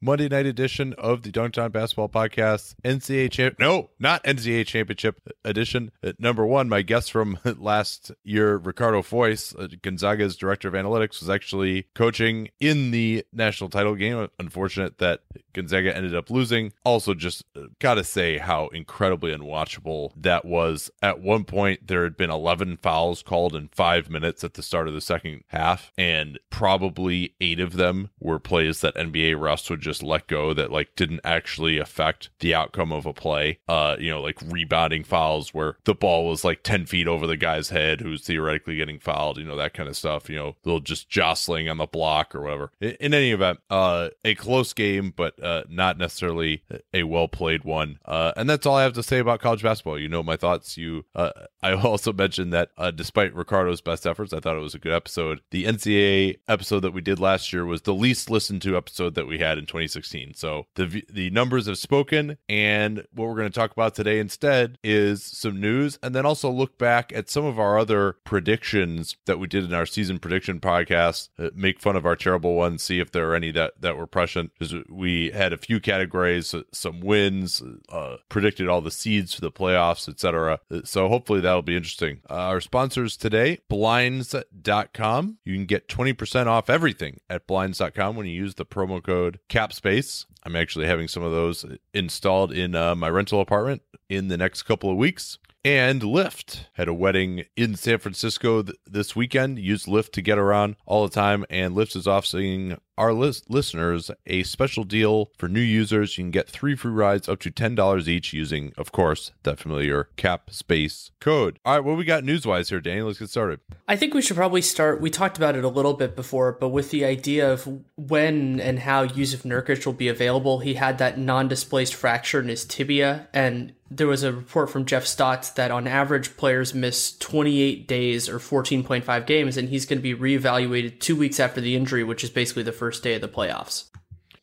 Monday night edition of the Dunc'd On Basketball Podcast, NCAA champ. No, not NCAA Championship edition. Uh, number one, my guest from last year, Ricardo Fois, uh, Gonzaga's director of analytics, was actually coaching in the national title game. Unfortunate that Gonzaga ended up losing. Also, just uh, gotta say how incredibly unwatchable that was. At one point, there had been 11 fouls called in five minutes at the start of the second half, and probably eight of them were plays that NBA refs would just let go that like didn't actually affect the outcome of a play. Uh, you know, like rebounding fouls where the ball was like 10 feet over the guy's head who's theoretically getting fouled, you know, that kind of stuff, you know, little just jostling on the block or whatever. In, in any event, uh, a close game, but uh, not necessarily a well played one. Uh, and that's all I have to say about college basketball. You know my thoughts. You, uh, I also mentioned that uh, despite Ricardo's best efforts, I thought it was a good episode. The NCAA episode that we did last year was the least listened to episode that we had in 2016. So the the numbers have spoken, and what we're going to talk about today instead is some news, and then also look back at some of our other predictions that we did in our season prediction podcast. Uh, make fun of our terrible ones, see if there are any that that were prescient. Because we had a few categories, uh, some wins, uh, predicted all the seeds for the playoffs, etc. So hopefully that'll be interesting. Uh, our sponsors today, Blinds.com. You can get 20% off everything at Blinds.com when you use the promo code CAPSPACE. I'm actually having some of those installed in uh, my rental apartment in the next couple of weeks. And Lyft had a wedding in San Francisco th- this weekend. Used Lyft to get around all the time, and Lyft is offering our list- listeners a special deal for new users. You can get three free rides up to $10 each using, of course, that familiar cap space code. All right, what we got news wise here, Danny? Let's get started. I think we should probably start. We talked about it a little bit before, but with the idea of when and how Yusuf Nurkic will be available, he had that non displaced fracture in his tibia, and there was a report from Jeff Stotts that on average players miss 28 days or 14.5 games, and he's going to be reevaluated two weeks after the injury, which is basically the first day of the playoffs.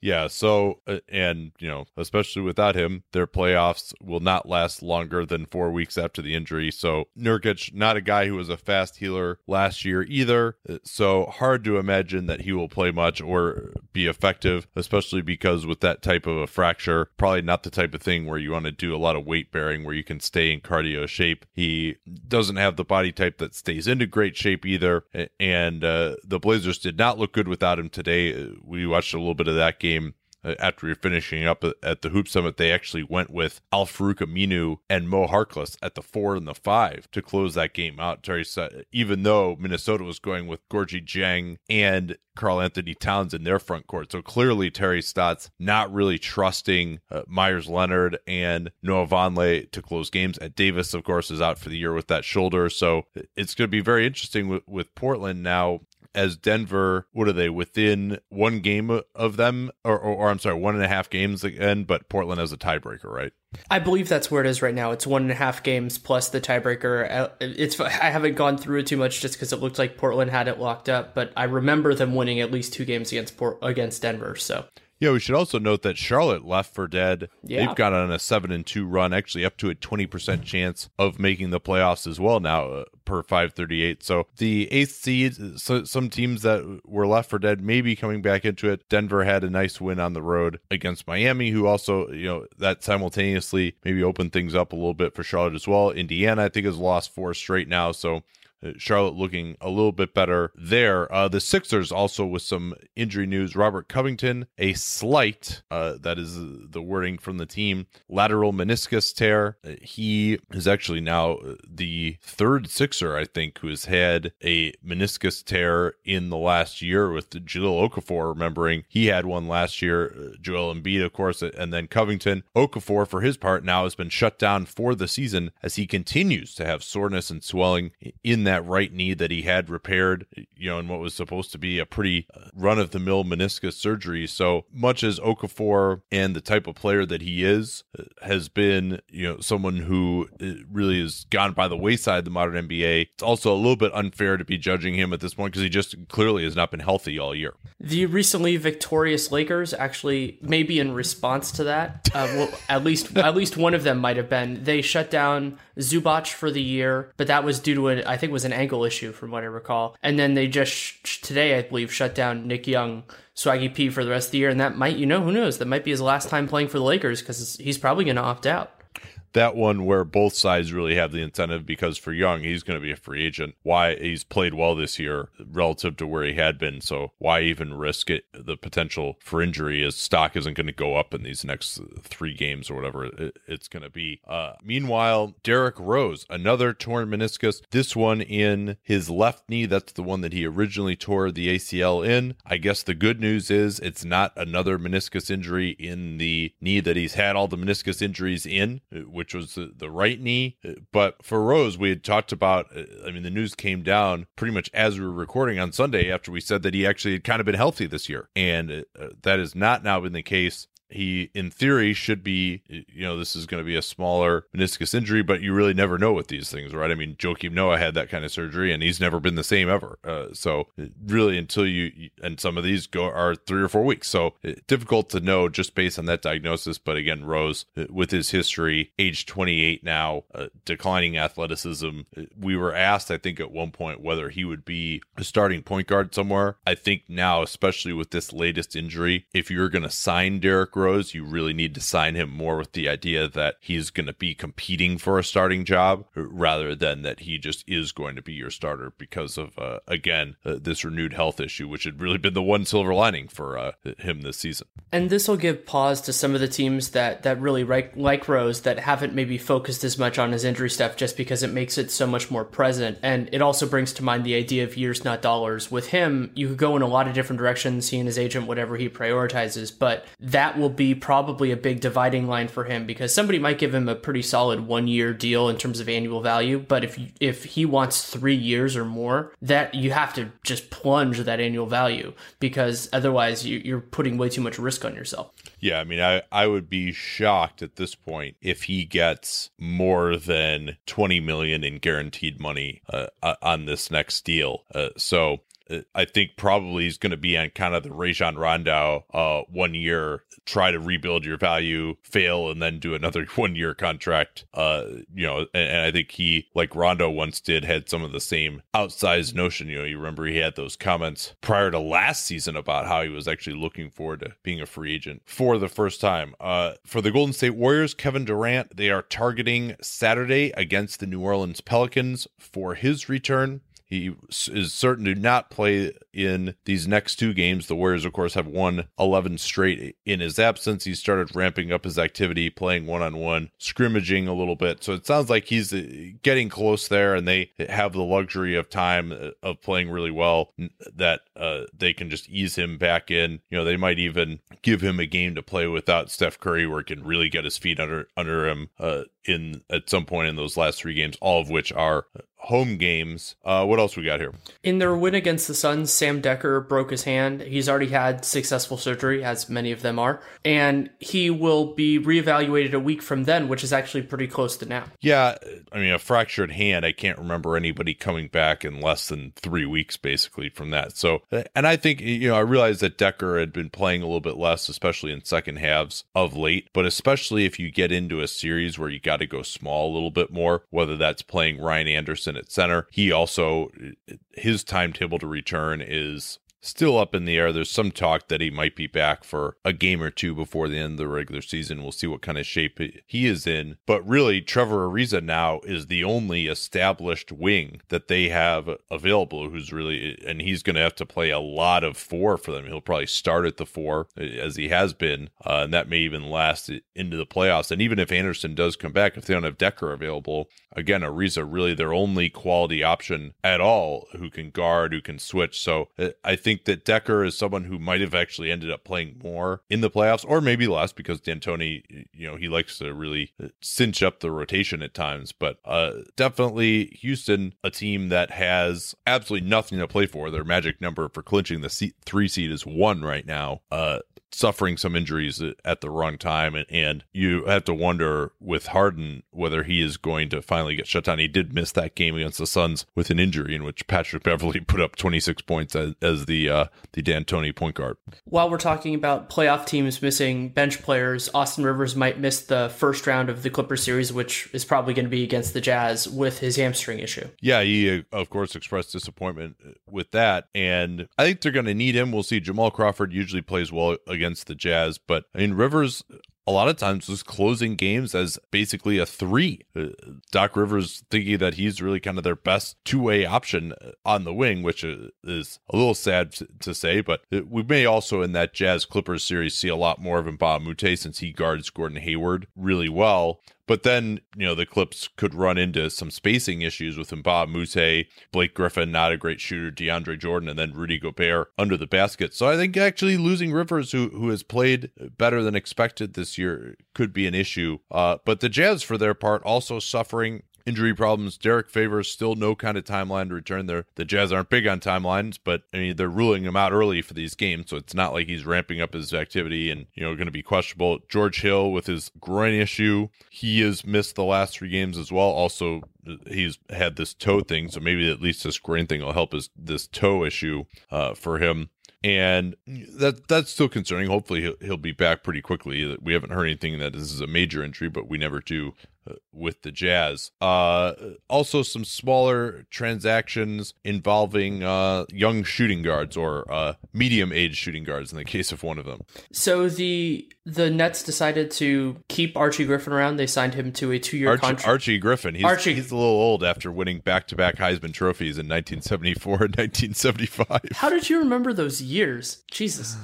Yeah, so uh, and you know, especially without him, their playoffs will not last longer than 4 weeks after the injury. So Nurkic, not a guy who was a fast healer last year either. Uh, so hard to imagine that he will play much or be effective, especially because with that type of a fracture, probably not the type of thing where you want to do a lot of weight bearing where you can stay in cardio shape. He doesn't have the body type that stays into great shape either, and uh, the Blazers did not look good without him today. Uh, we watched a little bit of that game after you're finishing up at the Hoop Summit, they actually went with Al Farouq Aminu and Mo Harkless at the four and the five to close that game out. Terry said, even though Minnesota was going with Gorgui Dieng and Karl-Anthony Towns in their front court. So clearly, Terry Stotts not really trusting uh, Meyers Leonard and Noah Vonleh to close games. And Davis, of course, is out for the year with that shoulder. So it's going to be very interesting with, with Portland now as Denver, what are they within one game of them, or, or, or, I'm sorry, one and a half games again? But Portland has a tiebreaker, right? I believe that's where it is right now. It's one and a half games plus the tiebreaker. Uh, it's I haven't gone through it too much just because it looked like Portland had it locked up, but I remember them winning at least two games against Port against Denver. So yeah, we should also note that Charlotte left for dead. Yeah. They've got on a seven and two run, actually up to a twenty percent chance of making the playoffs as well now uh, per five thirty eight. So the eighth seed, so some teams that were left for dead maybe coming back into it. Denver had a nice win on the road against Miami, who also you know that simultaneously maybe opened things up a little bit for Charlotte as well. Indiana, I think, has lost four straight now, so Charlotte looking a little bit better there. Uh, the Sixers also with some injury news. Robert Covington, a slight, uh, that is the wording from the team, lateral meniscus tear. Uh, he is actually now uh, the third Sixer, I think, who has had a meniscus tear in the last year with Jahlil Okafor, remembering he had one last year. Uh, Joel Embiid, of course, and then Covington. Okafor, for his part, now has been shut down for the season as he continues to have soreness and swelling in that right knee that he had repaired, you know, in what was supposed to be a pretty run of the mill meniscus surgery. So much as Okafor and the type of player that he is uh, has been, you know, someone who uh, really has gone by the wayside the modern NBA, it's also a little bit unfair to be judging him at this point because he just clearly has not been healthy all year. The recently victorious Lakers actually, maybe in response to that, uh, well, at least at least one of them might have been. They shut down Zubac for the year, but that was due to I think it was an ankle issue from what I recall. And then they just today, I believe, shut down Nick Young, Swaggy P for the rest of the year, and that might, you know, who knows? That might be his last time playing for the Lakers because he's probably going to opt out that one where both sides really have the incentive because for Young, he's going to be a free agent. Why he's played well this year relative to where he had been. So why even risk it? The potential for injury His stock isn't going to go up in these next three games or whatever it's going to be. Uh, meanwhile, Derrick Rose, another torn meniscus, this one in his left knee. That's the one that he originally tore the ACL in. I guess the good news is it's not another meniscus injury in the knee that he's had all the meniscus injuries in, which which was the, the right knee. Uh, but for Rose, we had talked about, uh, I mean, the news came down pretty much as we were recording on Sunday after we said that he actually had kind of been healthy this year. And uh, uh that has not now been the case he in theory should be you know this is going to be a smaller meniscus injury but you really never know with these things right? I mean joakim noah had that kind of surgery and he's never been the same ever. Uh, so really until you and some of these go are three or four weeks. So uh, difficult to know just based on that diagnosis but again rose uh, with his history age 28 now uh, declining athleticism uh, we were asked i think at one point whether he would be a starting point guard somewhere. I think now especially with this latest injury if you're going to sign derrick Rose, you really need to sign him more with the idea that he's going to be competing for a starting job rather than that he just is going to be your starter because of, uh, again, uh, this renewed health issue, which had really been the one silver lining for uh, him this season. And this will give pause to some of the teams that, that really like, like Rose that haven't maybe focused as much on his injury stuff just because it makes it so much more present. And it also brings to mind the idea of years, not dollars. With him, you could go in a lot of different directions, he and his agent, whatever he prioritizes, but that will will be probably a big dividing line for him because somebody might give him a pretty solid one year deal in terms of annual value, but if if he wants three years or more, that you have to just plunge that annual value because otherwise you, you're putting way too much risk on yourself. Yeah, I mean, I, I would be shocked at this point if he gets more than 20 million in guaranteed money uh, uh on this next deal. Uh, so I think probably he's going to be on kind of the Rajon Rondo uh, one year, try to rebuild your value, fail, and then do another one year contract. Uh, you know, and, and, I think he, like Rondo once did, had some of the same outsized notion. You know, you remember he had those comments prior to last season about how he was actually looking forward to being a free agent for the first time. Uh, for the Golden State Warriors, Kevin Durant, they are targeting Saturday against the New Orleans Pelicans for his return. He is certain to not play in these next two games. The Warriors, of course, have won 11 straight in his absence. He started ramping up his activity, playing one on one, scrimmaging a little bit. So it sounds like he's uh, getting close there, and they have the luxury of time uh, of playing really well that uh, they can just ease him back in. You know, they might even give him a game to play without Steph Curry, where he can really get his feet under under him uh, in at some point in those last three games, all of which are home games. Uh, what else we got here? In their win against the Suns, Sam Dekker broke his hand. He's already had successful surgery, as many of them are, and he will be reevaluated a week from then, which is actually pretty close to now. Yeah, I mean, a fractured hand. I can't remember anybody coming back in less than three weeks, basically, from that. So, and I think you know, I realized that Dekker had been playing a little bit less, especially in second halves of late. But especially if you get into a series where you got to go small a little bit more, whether that's playing Ryan Anderson at center. He also his timetable to return is still up in the air. There's some talk that he might be back for a game or two before the end of the regular season. We'll see what kind of shape he is in. But really, Trevor Ariza now is the only established wing that they have available who's really, and he's going to have to play a lot of four for them. He'll probably start at the four as he has been, uh, and that may even last into the playoffs. And even if Anderson does come back, if they don't have Dekker available, again, Ariza really their only quality option at all who can guard, who can switch. So uh, I think that Dekker is someone who might have actually ended up playing more in the playoffs, or maybe less because D'Antoni, you know, he likes to really uh, cinch up the rotation at times. But uh, definitely Houston, a team that has absolutely nothing to play for. Their magic number for clinching the three seed is one right now. Uh, suffering some injuries at the wrong time. And, and you have to wonder with Harden whether he is going to finally get shut down. He did miss that game against the Suns with an injury in which Patrick Beverley put up 26 points as, as the uh, the D'Antoni point guard. While we're talking about playoff teams missing bench players, Austin Rivers might miss the first round of the Clipper series, which is probably going to be against the Jazz with his hamstring issue. Yeah, he uh, of course expressed disappointment with that, and I think they're going to need him. We'll see. Jamal Crawford usually plays well against against the Jazz. But I mean, Rivers a lot of times was closing games as basically a three. Uh, Doc Rivers thinking that he's really kind of their best two way option uh, on the wing, which uh, is a little sad to say, but uh, we may also in that Jazz Clippers series see a lot more of Moute since he guards Gordon Hayward really well. But then, you know, the Clips could run into some spacing issues with Mbah a Moute, Blake Griffin, not a great shooter, DeAndre Jordan, and then Rudy Gobert under the basket. So I think actually losing Rivers, who who has played better than expected this year, could be an issue. Uh, but the Jazz, for their part, also suffering injury problems. Derrick Favors still no kind of timeline to return. There, the Jazz aren't big on timelines, but I mean they're ruling him out early for these games, so it's not like he's ramping up his activity and you know going to be questionable. George Hill with his groin issue, he has missed the last three games as well. Also, he's had this toe thing, so maybe at least this groin thing will help his this toe issue uh, for him and that that's still concerning. Hopefully, he'll, he'll be back pretty quickly. We haven't heard anything that this is a major injury, but we never do with the Jazz. Uh, also, some smaller transactions involving uh, young shooting guards or uh, medium age shooting guards in the case of one of them. So the the Nets decided to keep Archie Griffin around. They signed him to a two year contract. Archie Griffin. He's, Archie. he's a little old after winning back to back Heisman trophies in 1974 and 1975. How did you remember those years? Jesus.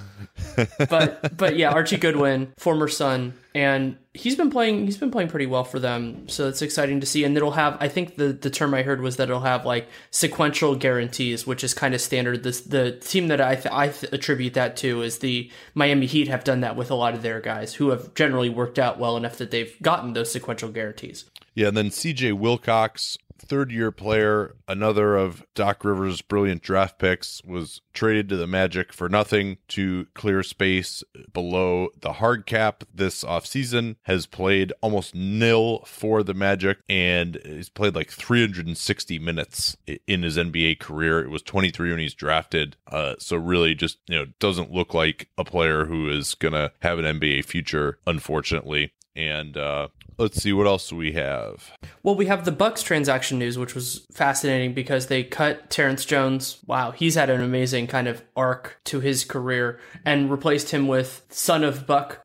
but but yeah, Archie Goodwin, former Sun, and he's been playing he's been playing pretty well for them. So it's exciting to see. And it'll have i think the the term i heard was that it'll have like sequential guarantees which is kind of standard. This the team that i th- i th- attribute that to is the miami heat have done that with a lot of their guys who have generally worked out well enough that they've gotten those sequential guarantees. Yeah and then cj wilcox third year player, another of Doc Rivers' brilliant draft picks, was traded to the Magic for nothing to clear space below the hard cap this offseason, has played almost nil for the Magic, and he's played like 360 minutes in his NBA career. It was 23 when he's drafted. Uh, so really just, you know, doesn't look like a player who is going to have an NBA future, unfortunately. And uh, let's see what else we have. Well, we have the Bucks transaction news, which was fascinating because they cut Terrence Jones. Wow, he's had an amazing kind of arc to his career and replaced him with son of Buck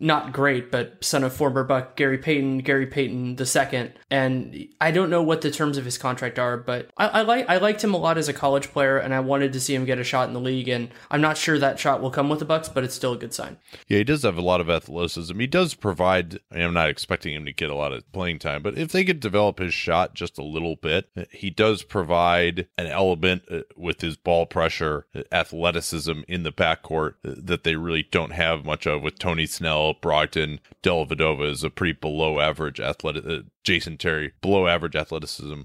not great, but son of former Buck Gary Payton, Gary Payton the second. And I don't know what the terms of his contract are, but I, I like I liked him a lot as a college player, and I wanted to see him get a shot in the league. And I'm not sure that shot will come with the Bucks, but it's still a good sign. Yeah, he does have a lot of athleticism. He does provide. I am not expecting him to get a lot of playing time, but if they could develop his shot just a little bit, he does provide an element uh, with his ball pressure, athleticism in the backcourt uh, that they really don't have much of with Tony Snell Brogdon, Dellavedova is a pretty below average athletic. Uh, Jason Terry, below average athleticism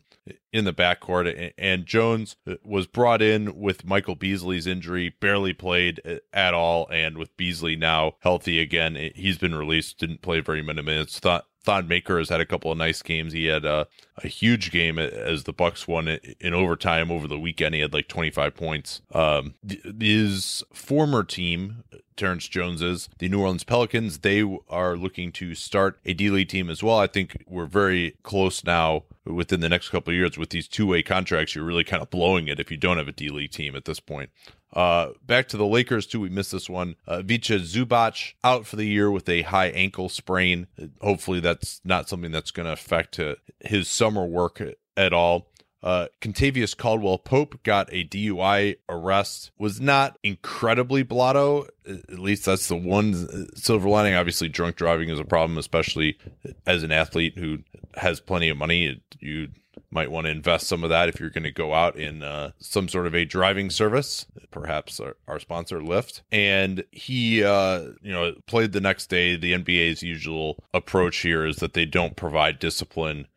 in the backcourt. And Jones uh, was brought in with Michael Beasley's injury, barely played uh, at all. And with Beasley now healthy again, he's been released, didn't play very many minutes. Thought Thon Maker has had a couple of nice games. He had a, a huge game as the Bucks won in overtime over the weekend. He had like 25 points. Um, his former team, Terrence Jones's, the New Orleans Pelicans, they are looking to start a D League team as well. I think we're very close now within the next couple of years with these two way contracts. You're really kind of blowing it if you don't have a D League team at this point. Uh, back to the Lakers too. We missed this one. Uh, Vicha Zubac out for the year with a high ankle sprain. Hopefully, that's not something that's going to affect uh, his summer work at all. Uh, Kentavious Caldwell Pope got a DUI arrest. Was not incredibly blotto. At least that's the one silver lining. Obviously, drunk driving is a problem, especially as an athlete who has plenty of money. You might want to invest some of that if you're going to go out in uh, some sort of a driving service, perhaps our, our sponsor Lyft. And he, uh, you know, played the next day. The NBA's usual approach here is that they don't provide discipline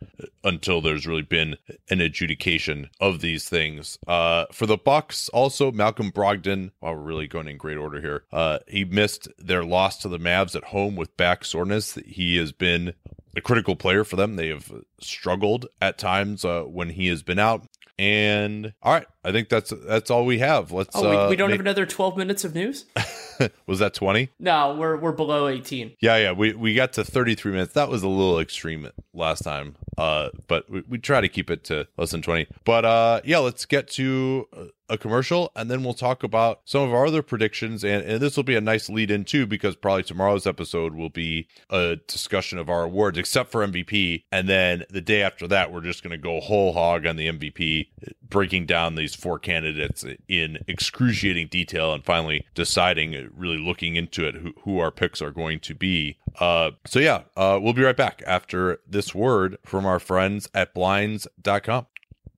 until there's really been an adjudication of these things. Uh, for the Bucks, also Malcolm Brogdon. While we're really going in great order here, uh, he missed their loss to the Mavs at home with back soreness. He has been a critical player for them. They have struggled at times uh, when he has been out. And all right, I think that's that's all we have. Let's. Oh, we, uh, we don't make- have another twelve minutes of news. was that twenty? no, we're we're below eighteen. Yeah, yeah. We we got to thirty three minutes. That was a little extreme last time. Uh, but we, we try to keep it to less than twenty. But uh, yeah, let's get to a commercial and then we'll talk about some of our other predictions and, and this will be a nice lead in too because probably tomorrow's episode will be a discussion of our awards except for mvp and then the day after that we're just going to go whole hog on the mvp breaking down these four candidates in excruciating detail and finally deciding really looking into it who, who our picks are going to be. Uh, so yeah uh, we'll be right back after this word from our friends at blinds.com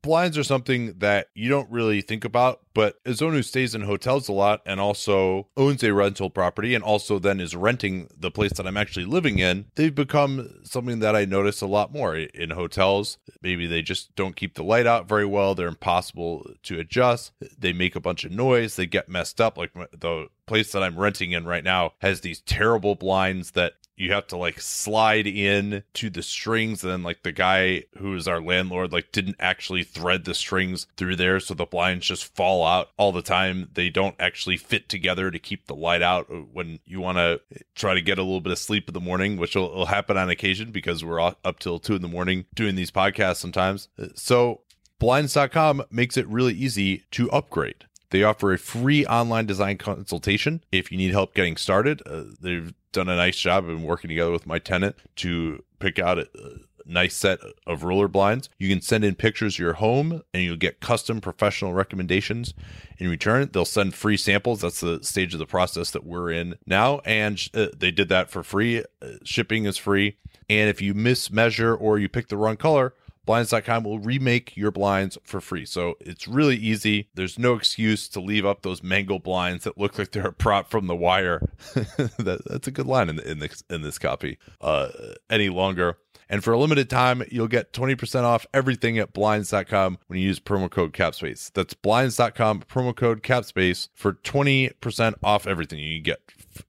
blinds are something that you don't really think about, but as someone who stays in hotels a lot and also owns a rental property and also then is renting the place that I'm actually living in, they've become something that I notice a lot more in hotels. Maybe they just don't keep the light out very well. They're impossible to adjust. They make a bunch of noise. They get messed up. Like the place that I'm renting in right now has these terrible blinds that you have to like slide in to the strings and then like the guy who is our landlord like didn't actually thread the strings through there so the blinds just fall out all the time. They don't actually fit together to keep the light out uh, when you want to uh, try to get a little bit of sleep in the morning which will, will happen on occasion because we're up till two in the morning doing these podcasts sometimes. Uh, so blinds.com makes it really easy to upgrade they offer a free online design consultation if you need help getting started. Uh, they've done a nice job of working together with my tenant to pick out a, a nice set of roller blinds. You can send in pictures of your home and you'll get custom professional recommendations. In return, they'll send free samples. That's the stage of the process that we're in now. And uh, they did that for free. Uh, shipping is free. And if you mismeasure or you pick the wrong color, blinds.com will remake your blinds for free. So it's really easy. There's no excuse to leave up those mango blinds that look like they're a prop from the wire. that, that's a good line in, in this in this copy. Uh, any longer. And for a limited time, you'll get 20% off everything at blinds.com when you use promo code CAPSPACE. That's blinds.com, promo code CAPSPACE for 20% off everything. You get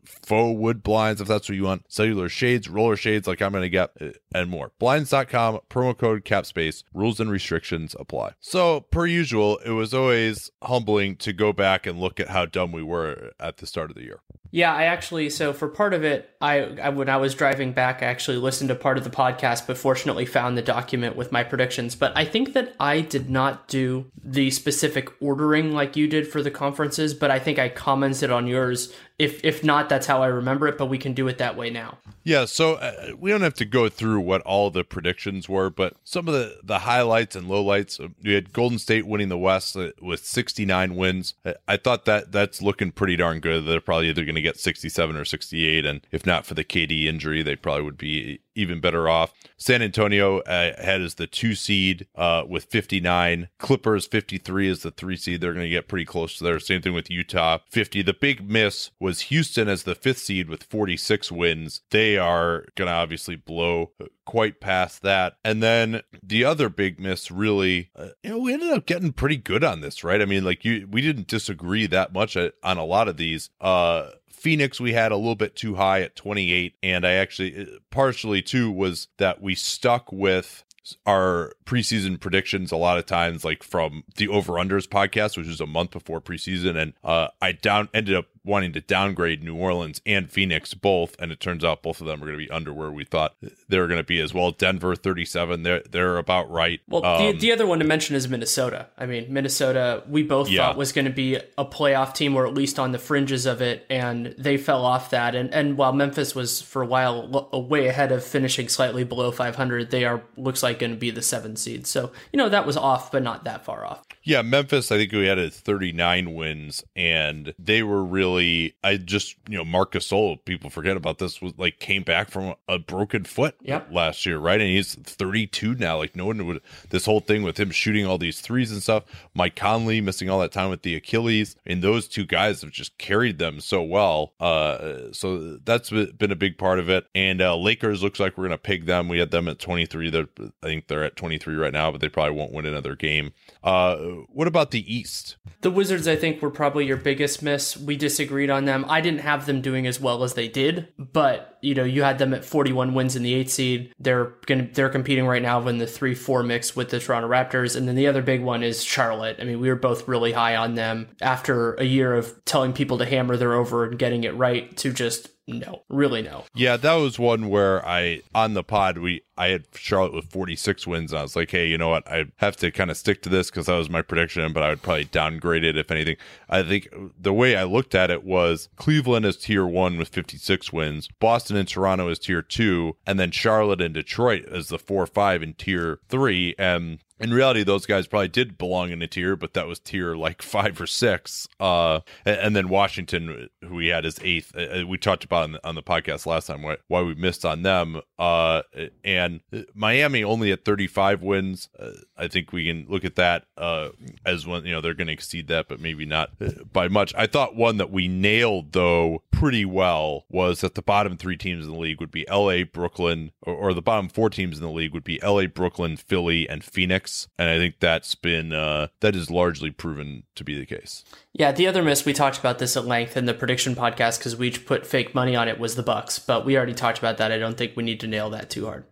faux wood blinds if that's what you want, cellular shades, roller shades like I'm going to get, eh, and more. Blinds.com, promo code CAPSPACE, rules and restrictions apply. So, per usual, it was always humbling to go back and look at how dumb we were at the start of the year. Yeah, I actually so for part of it, I, I when I was driving back, I actually listened to part of the podcast, but fortunately found the document with my predictions. But I think that I did not do the specific ordering like you did for the conferences, but I think I commented on yours. If if not, that's how I remember it. But we can do it that way now. Yeah, so uh, we don't have to go through what all the predictions were, but some of the the highlights and lowlights. We had Golden State winning the West uh, with 69 wins. I, I thought that that's looking pretty darn good. They're probably either going to get 67 or 68, and if not for the KD injury, they probably would be even better off. San Antonio uh, had as the two seed uh, with 59. Clippers 53 is the three seed. They're going to get pretty close to there. Same thing with Utah 50. The big miss was Houston as the fifth seed with 46 wins. They are going to obviously blow quite past that. And then the other big miss really, uh, you know, we ended up getting pretty good on this, right? I mean, like you, we didn't disagree that much on a lot of these. Uh, Phoenix we had a little bit too high at 28 and I actually partially too was that we stuck with our preseason predictions a lot of times like from the over unders podcast which was a month before preseason and uh i down ended up wanting to downgrade New Orleans and Phoenix both, and it turns out both of them are going to be under where we thought they were going to be as well. Denver 37, they're they're about right. Well, um, the, the other one to mention is Minnesota. I mean, Minnesota, we both yeah. thought was going to be a playoff team or at least on the fringes of it, and they fell off that. And and while Memphis was for a while way ahead of finishing slightly below 500, they are looks like going to be the seven seed. So you know that was off, but not that far off. Yeah, Memphis. I think we had a 39 wins, and they were really. I just you know Marcus Gasol. People forget about this. Was like came back from a broken foot yep. last year, right? And he's 32 now. Like no one would. This whole thing with him shooting all these threes and stuff. Mike Conley missing all that time with the Achilles, and those two guys have just carried them so well. Uh, so that's been a big part of it. And uh, Lakers looks like we're gonna pig them. We had them at 23. They're, I think they're at 23 right now, but they probably won't win another game. Uh, what about the East? The Wizards, I think, were probably your biggest miss. We disagreed on them. I didn't have them doing as well as they did, but you know, you had them at 41 wins in the eight seed. They're gonna they're competing right now in the three four mix with the Toronto Raptors, and then the other big one is Charlotte. I mean, we were both really high on them after a year of telling people to hammer their over and getting it right to just no, really no. Yeah, that was one where I on the pod we I had Charlotte with 46 wins. And I was like, hey, you know what? I have to kind of stick to this because that was my prediction, but I would probably downgrade it if anything. I think the way I looked at it was Cleveland is tier one with 56 wins, Boston and Toronto is tier two, and then Charlotte and Detroit is the four five in tier three. And in reality, those guys probably did belong in a tier, but that was tier like five or six. Uh, and, then Washington, who we had as eighth, uh, uh, we talked about on the, on the podcast last time why, why we missed on them. Uh, and Miami only at 35 wins. Uh, I think we can look at that uh, as one, you know, they're going to exceed that, but maybe not by much. I thought one that we nailed, though, pretty well was that the bottom three teams in the league would be LA, Brooklyn, or, or the bottom four teams in the league would be LA, Brooklyn, Philly, and Phoenix. And I think that's been, uh, that is largely proven to be the case. Yeah, the other miss we talked about this at length in the prediction podcast because we put fake money on it was the Bucks, but we already talked about that. I don't think we need to nail that too hard.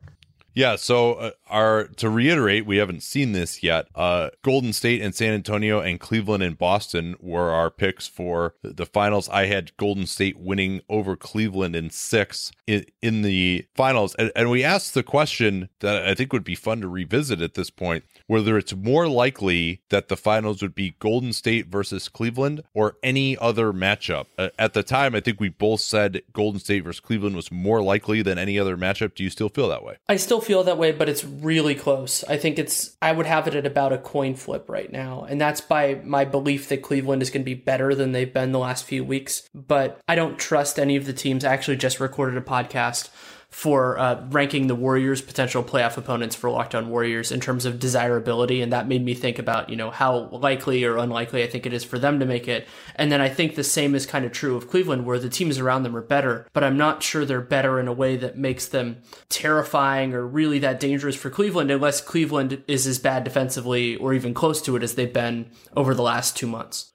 Yeah, so uh, our to reiterate, we haven't seen this yet. Uh, Golden State and San Antonio and Cleveland and Boston were our picks for the finals. I had Golden State winning over Cleveland in six in, in the finals, and, and we asked the question that I think would be fun to revisit at this point: whether it's more likely that the finals would be Golden State versus Cleveland or any other matchup. Uh, at the time, I think we both said Golden State versus Cleveland was more likely than any other matchup. Do you still feel that way? I still feel that way, but it's really close. I think it's, I would have it at about a coin flip right now. And that's by my belief that Cleveland is going to be better than they've been the last few weeks. But I don't trust any of the teams. I actually just recorded a podcast for uh, ranking the Warriors' potential playoff opponents for Locked On Warriors in terms of desirability, and that made me think about you know how likely or unlikely I think it is for them to make it. And then I think the same is kind of true of Cleveland, where the teams around them are better, but I'm not sure they're better in a way that makes them terrifying or really that dangerous for Cleveland, unless Cleveland is as bad defensively or even close to it as they've been over the last two months.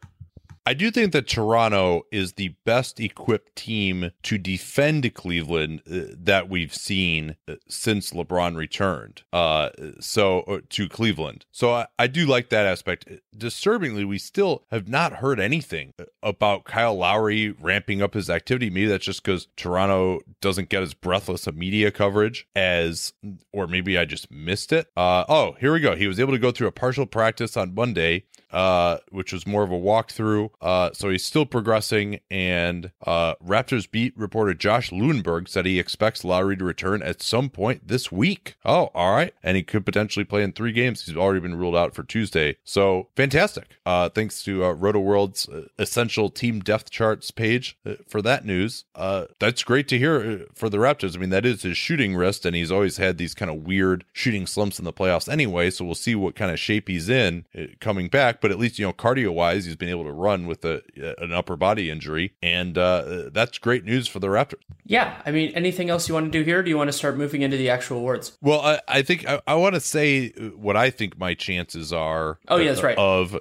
I do think that Toronto is the best equipped team to defend Cleveland uh, that we've seen uh, since LeBron returned. Uh, so uh, to Cleveland, so I, I, do like that aspect. Disturbingly, we still have not heard anything about Kyle Lowry ramping up his activity. Maybe that's just because Toronto doesn't get as breathless of media coverage as, or maybe I just missed it. Oh, here we go. He was able to go through a partial practice on Monday uh, which was more of a walkthrough. Uh, so he's still progressing. And uh, Raptors beat reporter Josh Lewenberg said he expects Lowry to return at some point this week. Oh, all right. And he could potentially play in three games. He's already been ruled out for Tuesday. So fantastic. Uh, thanks to uh, Roto World's uh, essential team depth charts page uh, for that news. Uh, that's great to hear for the Raptors. I mean, that is his shooting wrist, and he's always had these kind of weird shooting slumps in the playoffs anyway. So we'll see what kind of shape he's in coming back but at least you know cardio wise, he's been able to run with a, an upper body injury, and uh, that's great news for the Raptors. Yeah, I mean, anything else you want to do here? do you want to start moving into the actual awards? Well, I, I think I, I, want to say what I think my chances are. Oh yeah, that's right. Of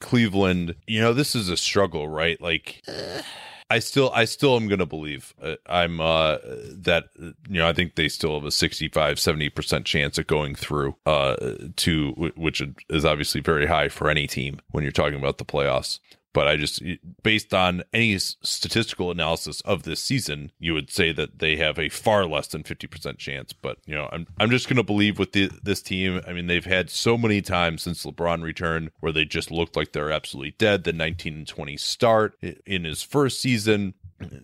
Cleveland, you know, this is a struggle, right? Like. I still, I still am going to believe. Uh, I'm uh, that you know, I think they still have a 65, 70 percent chance of going through. Uh, to which is obviously very high for any team when you're talking about the playoffs. But I just based on any statistical analysis of this season, you would say that they have a far less than 50% chance. But, you know, I'm, I'm just going to believe with the, this team. I mean, they've had so many times since LeBron returned where they just looked like they're absolutely dead. The 19 and 20 start in his first season,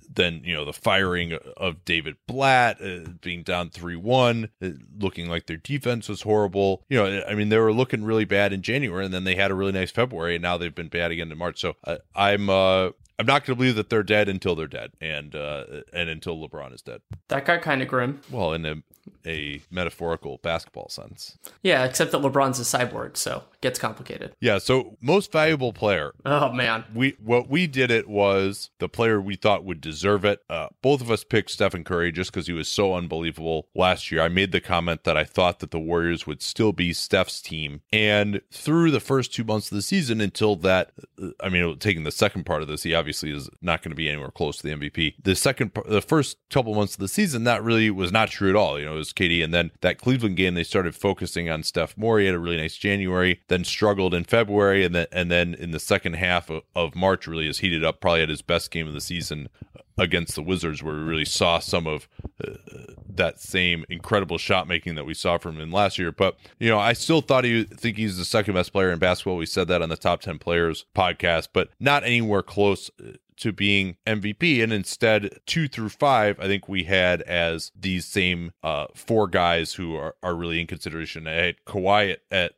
then you know the firing of David Blatt uh, being down 3-1 uh, looking like their defense was horrible you know I mean they were looking really bad in January and then they had a really nice February and now they've been bad again in March so uh, I'm uh I'm not going to believe that they're dead until they're dead, and uh, and until LeBron is dead. That got kind of grim. Well, in a, metaphorical basketball sense. Yeah, except that LeBron's a cyborg, so it gets complicated. Yeah. So most valuable player. Oh man. We what we did it was the player we thought would deserve it. Uh, both of us picked Stephen Curry just because he was so unbelievable last year. I made the comment that I thought that the Warriors would still be Steph's team, and through the first two months of the season, until that, uh, I mean, taking the second part of this, he obviously is not going to be anywhere close to the MVP. The second, the first couple months of the season, that really was not true at all. You know, it was KD, and then that Cleveland game, they started focusing on Steph. He had a really nice January, then struggled in February, and then and then in the second half of, of March, really has heated up. Probably at his best game of the season against the Wizards, where we really saw some of uh, that same incredible shot making that we saw from him last year. But you know, I still thought he think he's the second best player in basketball. We said that on the top ten players podcast, but not anywhere close uh, to being MVP. And instead, two through five, I think we had as these same uh, four guys who are, are really in consideration. I had Kawhi at, at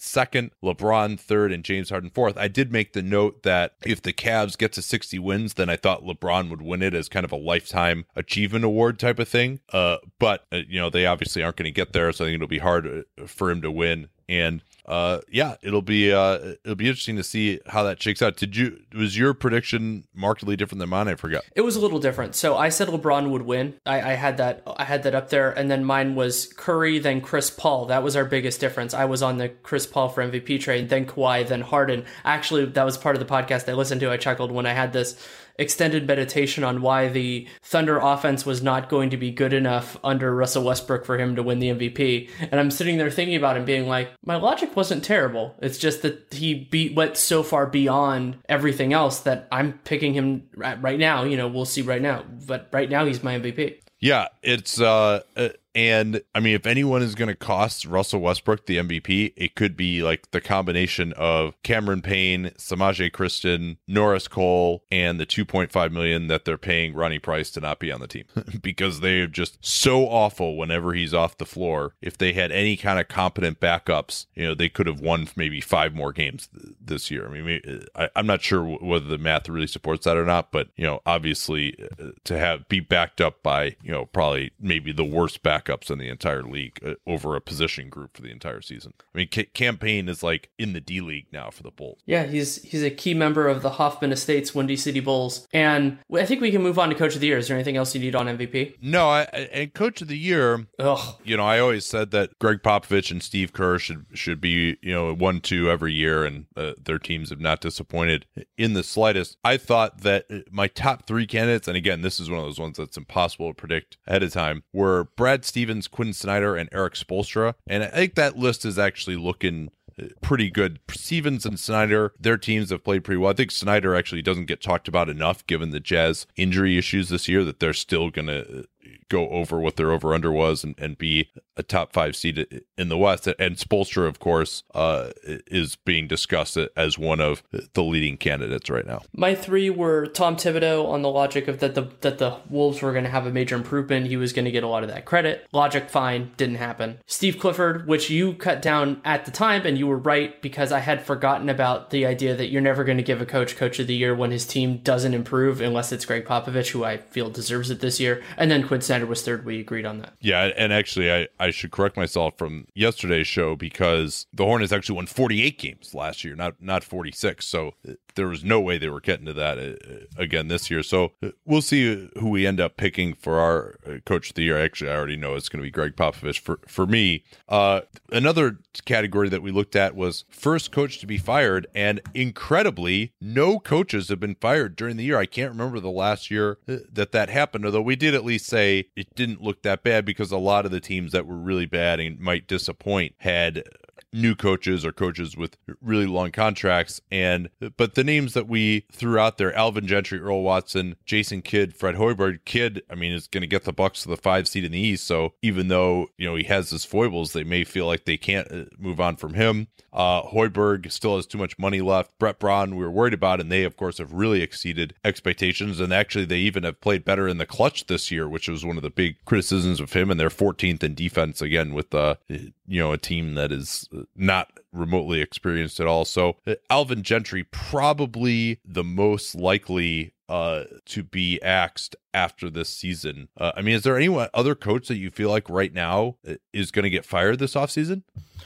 second, LeBron third, and James Harden fourth. I did make the note that if the Cavs get to 60 wins, then I thought LeBron would win it as kind of a lifetime achievement award type of thing. Uh, but, uh, you know, they obviously aren't going to get there. So I think it'll be hard uh, for him to win. And uh, yeah, it'll be uh, it'll be interesting to see how that shakes out. Did you was your prediction markedly different than mine? I forgot. It was a little different. So I said LeBron would win. I, I had that I had that up there, and then mine was Curry, then Chris Paul. That was our biggest difference. I was on the Chris Paul for MVP train, then Kawhi, then Harden. Actually, that was part of the podcast I listened to. I chuckled when I had this extended meditation on why the Thunder offense was not going to be good enough under Russell Westbrook for him to win the MVP. And I'm sitting there thinking about him being like, my logic wasn't terrible. It's just that he beat went so far beyond everything else that I'm picking him right now. You know, we'll see right now, but right now he's my MVP. Yeah, it's uh, uh and I mean, if anyone is going to cost Russell Westbrook the MVP, it could be like the combination of Cameron Payne, Semaj Christon, Norris Cole, and the 2.5 million that they're paying Ronnie Price to not be on the team because they're just so awful whenever he's off the floor. If they had any kind of competent backups, you know, they could have won maybe five more games th- this year. I mean, I, am not sure whether the math really supports that or not, but you know, obviously uh, to have be backed up by you know probably maybe the worst back backups in the entire league uh, over a position group for the entire season. I mean, C- Cam Payne is like in the D League now for the Bulls. Yeah, he's he's a key member of the Hoffman Estates Windy City Bulls, and I think we can move on to Coach of the Year. Is there anything else you need on MVP? No, I, and Coach of the Year. Ugh. You know, I always said that Gregg Popovich and Steve Kerr should should be you know one two every year, and uh, their teams have not disappointed in the slightest. I thought that uh, my top three candidates, and again, this is one of those ones that's impossible to predict ahead of time, were Brad Stevens, Quin Snyder, and Erik Spoelstra. And I think that list is actually looking uh, pretty good. Stevens and Snyder, their teams have played pretty well. I think Snyder actually doesn't get talked about enough given the Jazz injury issues this year that they're still going to go over what their over under was and, and be a top five seed in the West. And Spoelstra, of course, uh, is being discussed as one of the leading candidates right now. My three were Tom Thibodeau on the logic of that the that the Wolves were going to have a major improvement. He was going to get a lot of that credit. Logic, fine, didn't happen. Steve Clifford, which you cut down at the time, and you were right because I had forgotten about the idea that you're never going to give a coach coach of the year when his team doesn't improve unless it's Gregg Popovich, who I feel deserves it this year, and then Quin Snyder was third. We agreed on that. Yeah, and actually, I, I should correct myself from yesterday's show because the Hornets actually won 48 games last year, not not 46. So there was no way they were getting to that uh, again this year. So uh, we'll see who we end up picking for our uh, coach of the year. Actually, I already know it's going to be Gregg Popovich for for me. Uh, another category that we looked at was first coach to be fired, and incredibly, no coaches have been fired during the year. I can't remember the last year that that happened. Although we did at least say it didn't look that bad because a lot of the teams that were really bad and might disappoint had new coaches or coaches with really long contracts. And but the names that we threw out there, Alvin Gentry, Earl Watson, Jason Kidd, Fred Hoiberg, Kidd, I mean, is going to get the Bucks to the five seed in the East. So even though you know he has his foibles, they may feel like they can't uh, move on from him. Uh, Hoiberg still has too much money left. Brett Brown, we were worried about, and they, of course, have really exceeded expectations. And actually, they even have played better in the clutch this year, which was one of the big criticisms of him. And they're 14th in defense again with uh, you know a team that is not remotely experienced at all. So uh, Alvin Gentry probably the most likely uh, to be axed after this season. Uh, I mean, is there any other coach that you feel like right now uh, is going to get fired this offseason?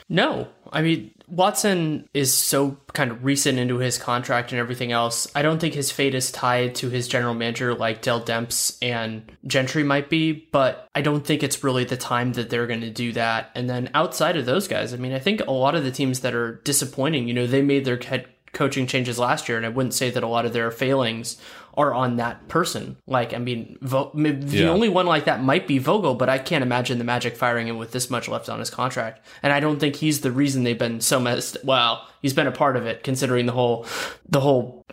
No. I mean, Watson is so kind of recent into his contract and everything else. I don't think his fate is tied to his general manager like Dell Demps and Gentry might be, but I don't think it's really the time that they're going to do that. And then outside of those guys, I mean, I think a lot of the teams that are disappointing, you know, they made their head coaching changes last year, and I wouldn't say that a lot of their failings are on that person. Like, I mean, Vo- the yeah. only one like that might be Vogel, but I can't imagine the Magic firing him with this much left on his contract. And I don't think he's the reason they've been so messed. Well, he's been a part of it, considering the whole the whole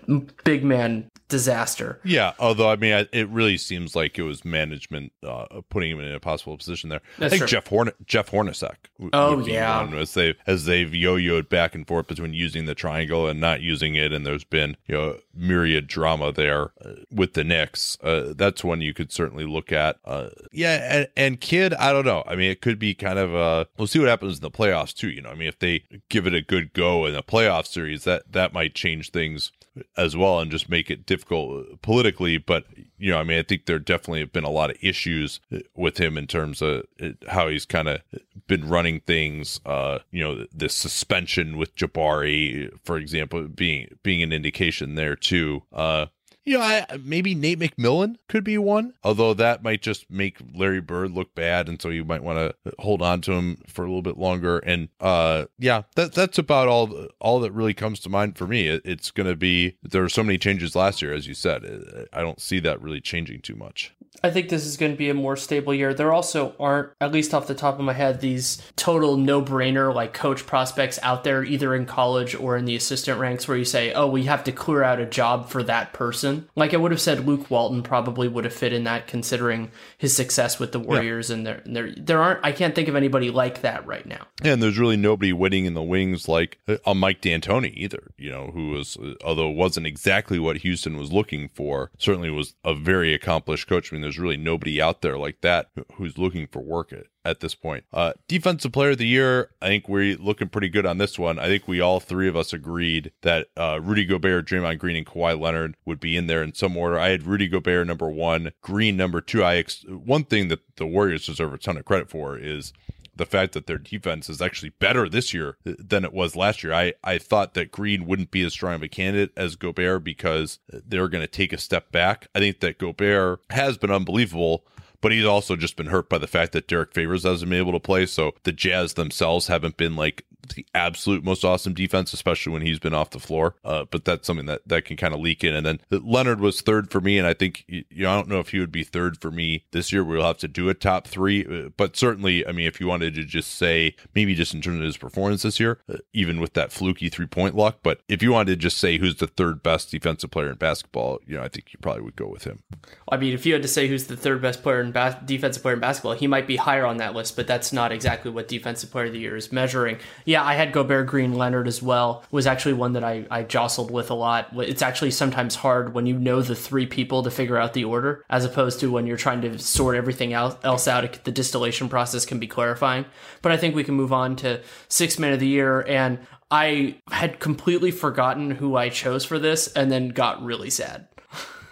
big man disaster. Yeah, although I mean, it really seems like it was management uh, putting him in a possible position there. That's I think true. Jeff Horn- Jeff Hornacek. Oh yeah, as they as they've yo-yoed back and forth between using the triangle and not using it, and there's been you know myriad drama there uh, with the Knicks. Uh, that's one you could certainly look at. Uh, yeah, and, and Kidd, I don't know. I mean, it could be kind of a. We'll see what happens in the playoffs too. You know, I mean, if they give it a good go in a playoff series, that that might change things as well and just make it difficult politically. But you know, I mean, I think there definitely have been a lot of issues with him in terms of how he's kind of been running things. Uh, you know, the suspension with Jabari, for example, being being an indication there too. Uh, you know, I, maybe Nate McMillan could be one, although that might just make Larry Bird look bad, and so you might want to hold on to him for a little bit longer. And uh, yeah, that that's about all all that really comes to mind for me. It, it's going to be there were so many changes last year, as you said. I don't see that really changing too much. I think this is going to be a more stable year. There also aren't, at least off the top of my head, these total no brainer like coach prospects out there, either in college or in the assistant ranks, where you say, oh, we have to clear out a job for that person. Like I would have said, Luke Walton probably would have fit in that, considering his success with the Warriors. Yeah. And there, there, there aren't, I can't think of anybody like that right now. Yeah, And there's really nobody waiting in the wings like a Mike D'Antoni either, you know, who was, although wasn't exactly what Houston was looking for, certainly was a very accomplished coach. I mean, there's really nobody out there like that who's looking for work at, this point. Uh, defensive player of the year, I think we're looking pretty good on this one. I think we all three of us agreed that uh, Rudy Gobert, Draymond Green, and Kawhi Leonard would be in there in some order. I had Rudy Gobert number one, Green number two. I ex- one thing that the Warriors deserve a ton of credit for is the fact that their defense is actually better this year than it was last year. I, I thought that Green wouldn't be as strong of a candidate as Gobert because they're going to take a step back. I think that Gobert has been unbelievable but he's also just been hurt by the fact that Derrick Favors hasn't been able to play. So the Jazz themselves haven't been like the absolute most awesome defense, especially when he's been off the floor. Uh, but that's something that, that can kind of leak in. And then Leonard was third for me, and I think you know I don't know if he would be third for me this year. We'll have to do a top three, uh, but certainly, I mean, if you wanted to just say maybe just in terms of his performance this year, uh, even with that fluky three point luck, but if you wanted to just say who's the third best defensive player in basketball, you know, I think you probably would go with him. I mean, if you had to say who's the third best player in bas- defensive player in basketball, he might be higher on that list, but that's not exactly what defensive player of the year is measuring. Yeah, I had Gobert Green Leonard as well was actually one that I, I jostled with a lot. It's actually sometimes hard when you know the three people to figure out the order, as opposed to when you're trying to sort everything else out. The distillation process can be clarifying. But I think we can move on to six man of the year. And I had completely forgotten who I chose for this and then got really sad.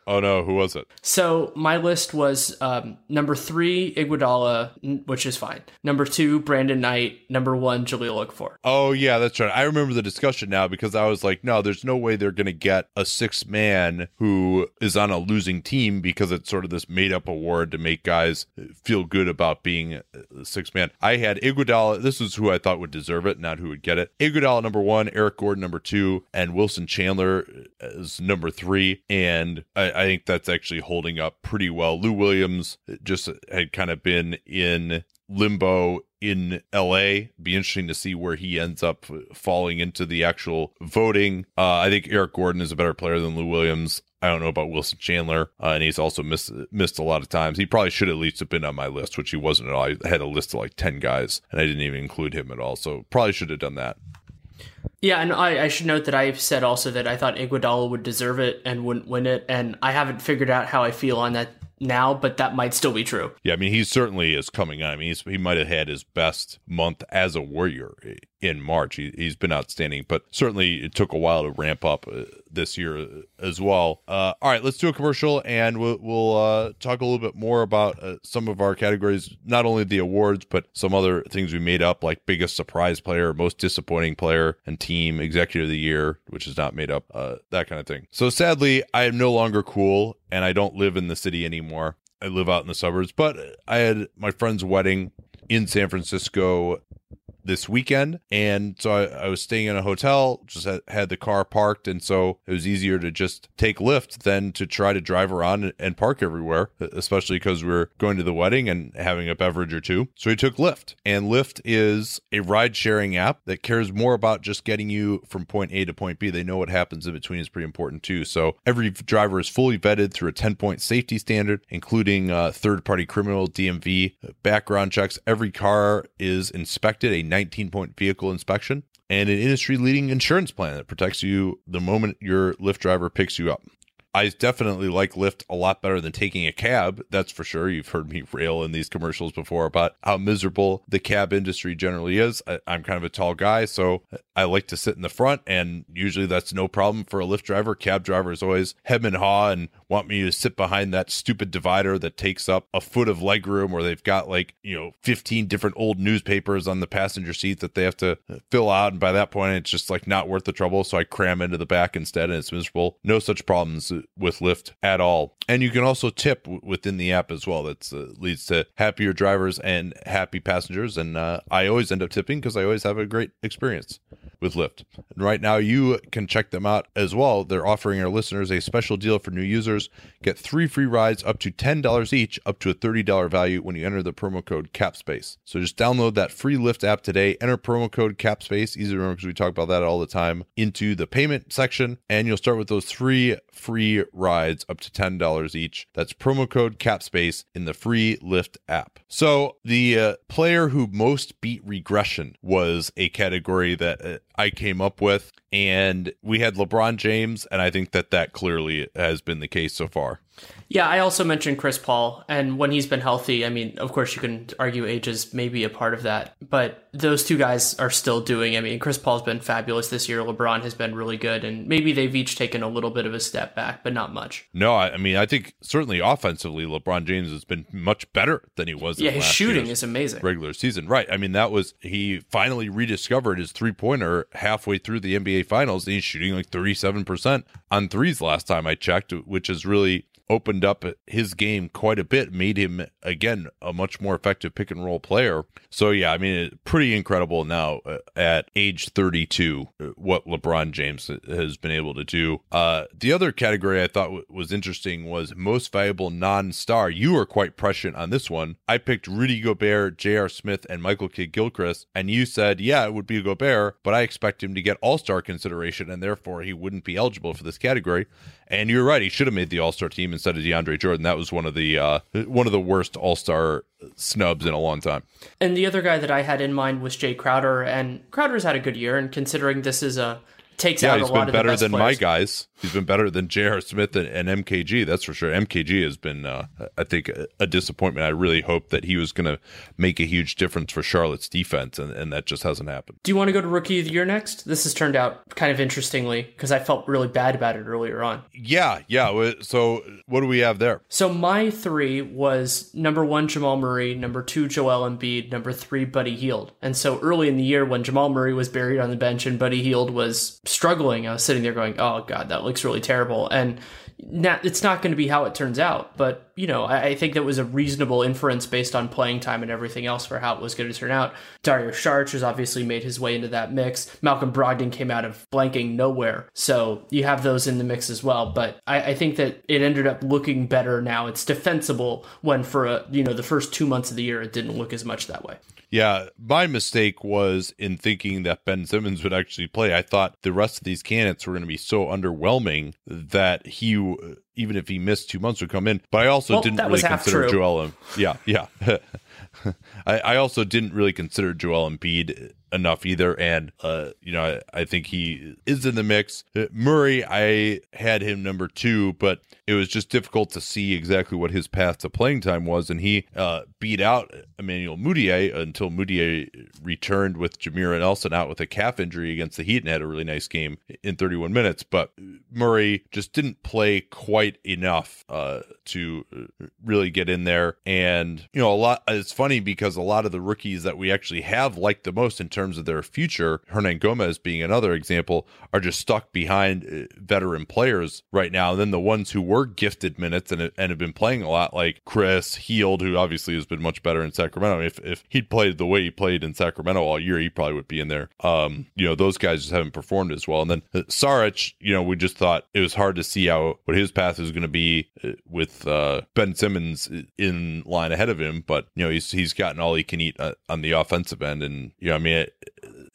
Oh no, who was it? So my list was um, number three Iguodala, which is fine. Number two Brandon Knight. Number one Jahlil Okafor. Oh yeah, that's right. I remember the discussion now because I was like, no, there's no way they're going to get a six man who is on a losing team because it's sort of this made up award to make guys feel good about being a six man. I had Iguodala. This is who I thought would deserve it, not who would get it. Iguodala number one, Eric Gordon number two, and Wilson Chandler is number three. And I, I think that's actually holding up pretty well. Lou Williams just had kind of been in limbo in LA. Be interesting to see where he ends up falling into the actual voting. Uh, I think Eric Gordon is a better player than Lou Williams. I don't know about Wilson Chandler, uh, and he's also missed missed a lot of times. He probably should at least have been on my list, which he wasn't at all. I had a list of like ten guys, and I didn't even include him at all. So probably should have done that. Yeah, and I, I should note that I've said also that I thought Iguodala would deserve it and wouldn't win it, and I haven't figured out how I feel on that now, but that might still be true. Yeah, I mean, he certainly is coming on. I mean, he might have had his best month as a Warrior in March. He, has been outstanding, but certainly it took a while to ramp up uh, this year uh, as well. Uh, all right, let's do a commercial and we'll, we'll uh, talk a little bit more about uh, some of our categories, not only the awards, but some other things we made up, like biggest surprise player, most disappointing player, and team executive of the year, which is not made up, that kind of thing. So sadly, I am no longer cool and I don't live in the city anymore. I live out in the suburbs, but I had my friend's wedding in San Francisco this weekend. And so I, I, was staying in a hotel, just had, the car parked. And so it was easier to just take Lyft than to try to drive around and, park everywhere, especially because we are going to the wedding and having a beverage or two. So we took Lyft. And Lyft is a ride sharing app that cares more about just getting you from point A to point B. They know what happens in between is pretty important too. So every driver is fully vetted through a 10 point safety standard, including uh, third party criminal DMV background checks. Every car is inspected, a 19 point vehicle inspection, and an industry leading insurance plan that protects you the moment your Lyft driver picks you up. I definitely like Lyft a lot better than taking a cab. That's for sure. You've heard me rail in these commercials before about how miserable the cab industry generally is. I, am kind of a tall guy, so I like to sit in the front, and usually that's no problem for a Lyft driver. Cab drivers always hem and haw and want me to sit behind that stupid divider that takes up a foot of legroom, where they've got like you know 15 different old newspapers on the passenger seat that they have to fill out, and by that point it's just like not worth the trouble. So I cram into the back instead, and it's miserable. No such problems with Lyft at all. And you can also tip w- within the app as well. That uh, leads to happier drivers and happy passengers. And uh, I always end up tipping because I always have a great experience with Lyft. And right now, you can check them out as well. They're offering our listeners a special deal for new users. Get three free rides up to $10 each, up to a $30 value when you enter the promo code CAPSPACE. So just download that free Lyft app today, enter promo code CAPSPACE, easy to remember because we talk about that all the time, into the payment section, and you'll start with those three free rides up to $10 each. That's promo code CAPSPACE in the free Lyft app. So the uh, player who most beat regression was a category that uh, I came up with, and we had LeBron James, and I think that that clearly has been the case so far. Yeah, I also mentioned Chris Paul, and when he's been healthy, I mean, of course, you can argue age is maybe a part of that, but those two guys are still doing. I mean, Chris Paul's been fabulous this year. LeBron has been really good, and maybe they've each taken a little bit of a step back, but not much. No, I mean, I think certainly offensively, LeBron James has been much better than he was. Yeah, his shooting is amazing. Regular season, right? I mean, that was he finally rediscovered his three pointer halfway through the NBA Finals. And he's shooting like thirty seven percent on threes last time I checked, which is really opened up his game quite a bit, made him again a much more effective pick and roll player. So yeah, I mean, pretty incredible now uh, at age 32 uh, what LeBron James has been able to do. Uh, the other category I thought was interesting was most valuable non-star. You were quite prescient on this one. I picked Rudy Gobert, J.R. Smith, and Michael Kidd Gilchrist, and you said, yeah, it would be Gobert, but I expect him to get All-Star consideration, and therefore he wouldn't be eligible for this category. And you're right; he should have made the All Star team instead of DeAndre Jordan. That was one of the uh, one of the worst All Star snubs in a long time. And the other guy that I had in mind was Jay Crowder, and Crowder's had a good year. And considering this is a takes yeah, out a lot of the better than players. my guys. He's been better than J.R. Smith and, and, MKG. That's for sure. MKG has been, uh, I think, a, a, disappointment. I really hoped that he was going to make a huge difference for Charlotte's defense, and, and that just hasn't happened. Do you want to go to Rookie of the Year next? This has turned out kind of interestingly because I felt really bad about it earlier on. Yeah, yeah. So what do we have there? So my three was number one Jamal Murray, number two Joel Embiid, number three Buddy Hield. And so early in the year when Jamal Murray was buried on the bench and Buddy Hield was struggling, I was sitting there going, "Oh God, that looks really terrible." And it's not going to be how it turns out. But you know, I, I, think that was a reasonable inference based on playing time and everything else for how it was going to turn out. Dario Saric has obviously made his way into that mix. Malcolm Brogdon came out of blanking nowhere, so you have those in the mix as well. But I, I think that it ended up looking better now. It's defensible when for a you know the first two months of the year it didn't look as much that way. Yeah, my mistake was in thinking that Ben Simmons would actually play. I thought the rest of these candidates were going to be so underwhelming that he, even if he missed two months, would come in. But I also well, didn't really consider true. Joel. Yeah, yeah. I, I also didn't really consider Joel Embiid enough either. And, uh, you know, I, I, think he is in the mix. Uh, Murray, I had him number two, but it was just difficult to see exactly what his path to playing time was. And he uh, beat out Emmanuel Mudiay until Mudiay returned with Jameer Nelson out with a calf injury against the Heat and had a really nice game in 31 minutes. But Murray just didn't play quite enough uh, to really get in there. And, you know, a lot, it's funny because a lot of the rookies that we actually have liked the most in terms of their future, Hernangomez being another example, are just stuck behind uh, veteran players right now. And then the ones who were gifted minutes and, and have been playing a lot, like Chris Hield, who obviously has been much better in Sacramento. If, if he'd played the way he played in Sacramento all year, he probably would be in there. Um, you know, those guys just haven't performed as well. And then uh, Saric, you know, we just thought it was hard to see how what his path is going to be uh, with uh, Ben Simmons in line ahead of him. But you know, he's he's gotten all he can eat uh, on the offensive end, and you know, I mean,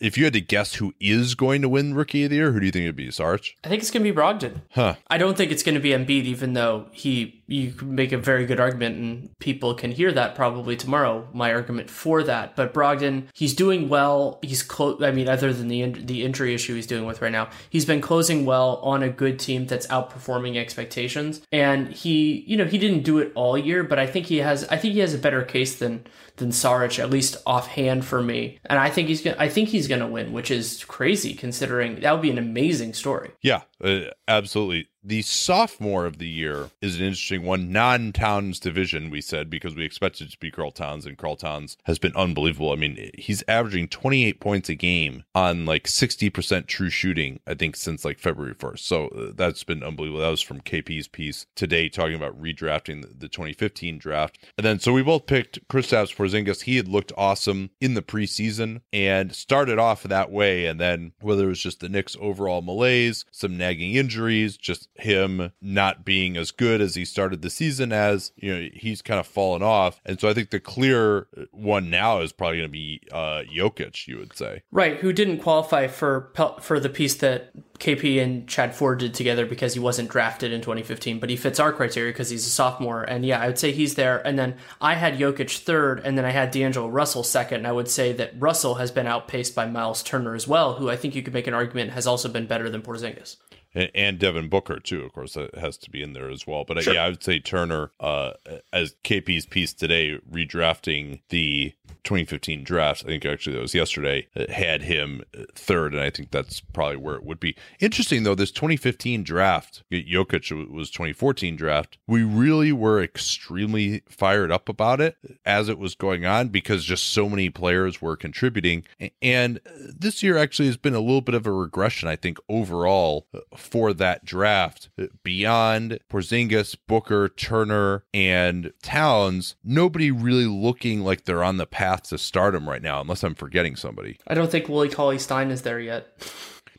if you had to guess who is going to win Rookie of the Year, who do you think it'd be? Sarge? I think it's going to be Brogdon. Huh. I don't think it's going to be Embiid, even though he you can make a very good argument, and people can hear that probably tomorrow. My argument for that, but Brogdon, he's doing well. He's close. I mean, other than the in- the injury issue he's dealing with right now, he's been closing well on a good team that's outperforming expectations. And he, you know, he didn't do it all year, but I think he has. I think he has a better case than than Saric, at least offhand for me. And I think he's gonna. I think he's gonna win, which is crazy considering that would be an amazing story. Yeah, uh, absolutely. The sophomore of the year is an interesting one. Non Towns division, we said, because we expected to be Karl Towns, and Karl Towns has been unbelievable. I mean, he's averaging 28 points a game on like 60% true shooting, I think, since like February 1st. So uh, that's been unbelievable. That was from KP's piece today talking about redrafting the, the 2015 draft. And then, so we both picked Kristaps Porzingis. He had looked awesome in the preseason and started off that way. And then, whether it was just the Knicks' overall malaise, some nagging injuries, just him not being as good as he started the season as, you know, he's kind of fallen off. And so I think the clear one now is probably going to be uh, Jokic, you would say. Right, who didn't qualify for for the piece that KP and Chad Ford did together because he wasn't drafted in 2015, but he fits our criteria because he's a sophomore. And yeah, I would say he's there. And then I had Jokic third, and then I had D'Angelo Russell second. And I would say that Russell has been outpaced by Miles Turner as well, who I think you could make an argument has also been better than Porzingis and, and Devin Booker too. Of course, that has to be in there as well. But uh, sure. yeah, I would say Turner, uh, as KP's piece today, redrafting the 2015 draft. I think actually that was yesterday. Had him third, and I think that's probably where it would be. Interesting though, this 2015 draft, Jokic was 2014 draft. We really were extremely fired up about it as it was going on because just so many players were contributing. And this year actually has been a little bit of a regression, I think, overall for that draft. Beyond Porzingis, Booker, Turner, and Towns, nobody really looking like they're on the path to stardom right now, unless I'm forgetting somebody. I don't think Willie Cauley Stein is there yet.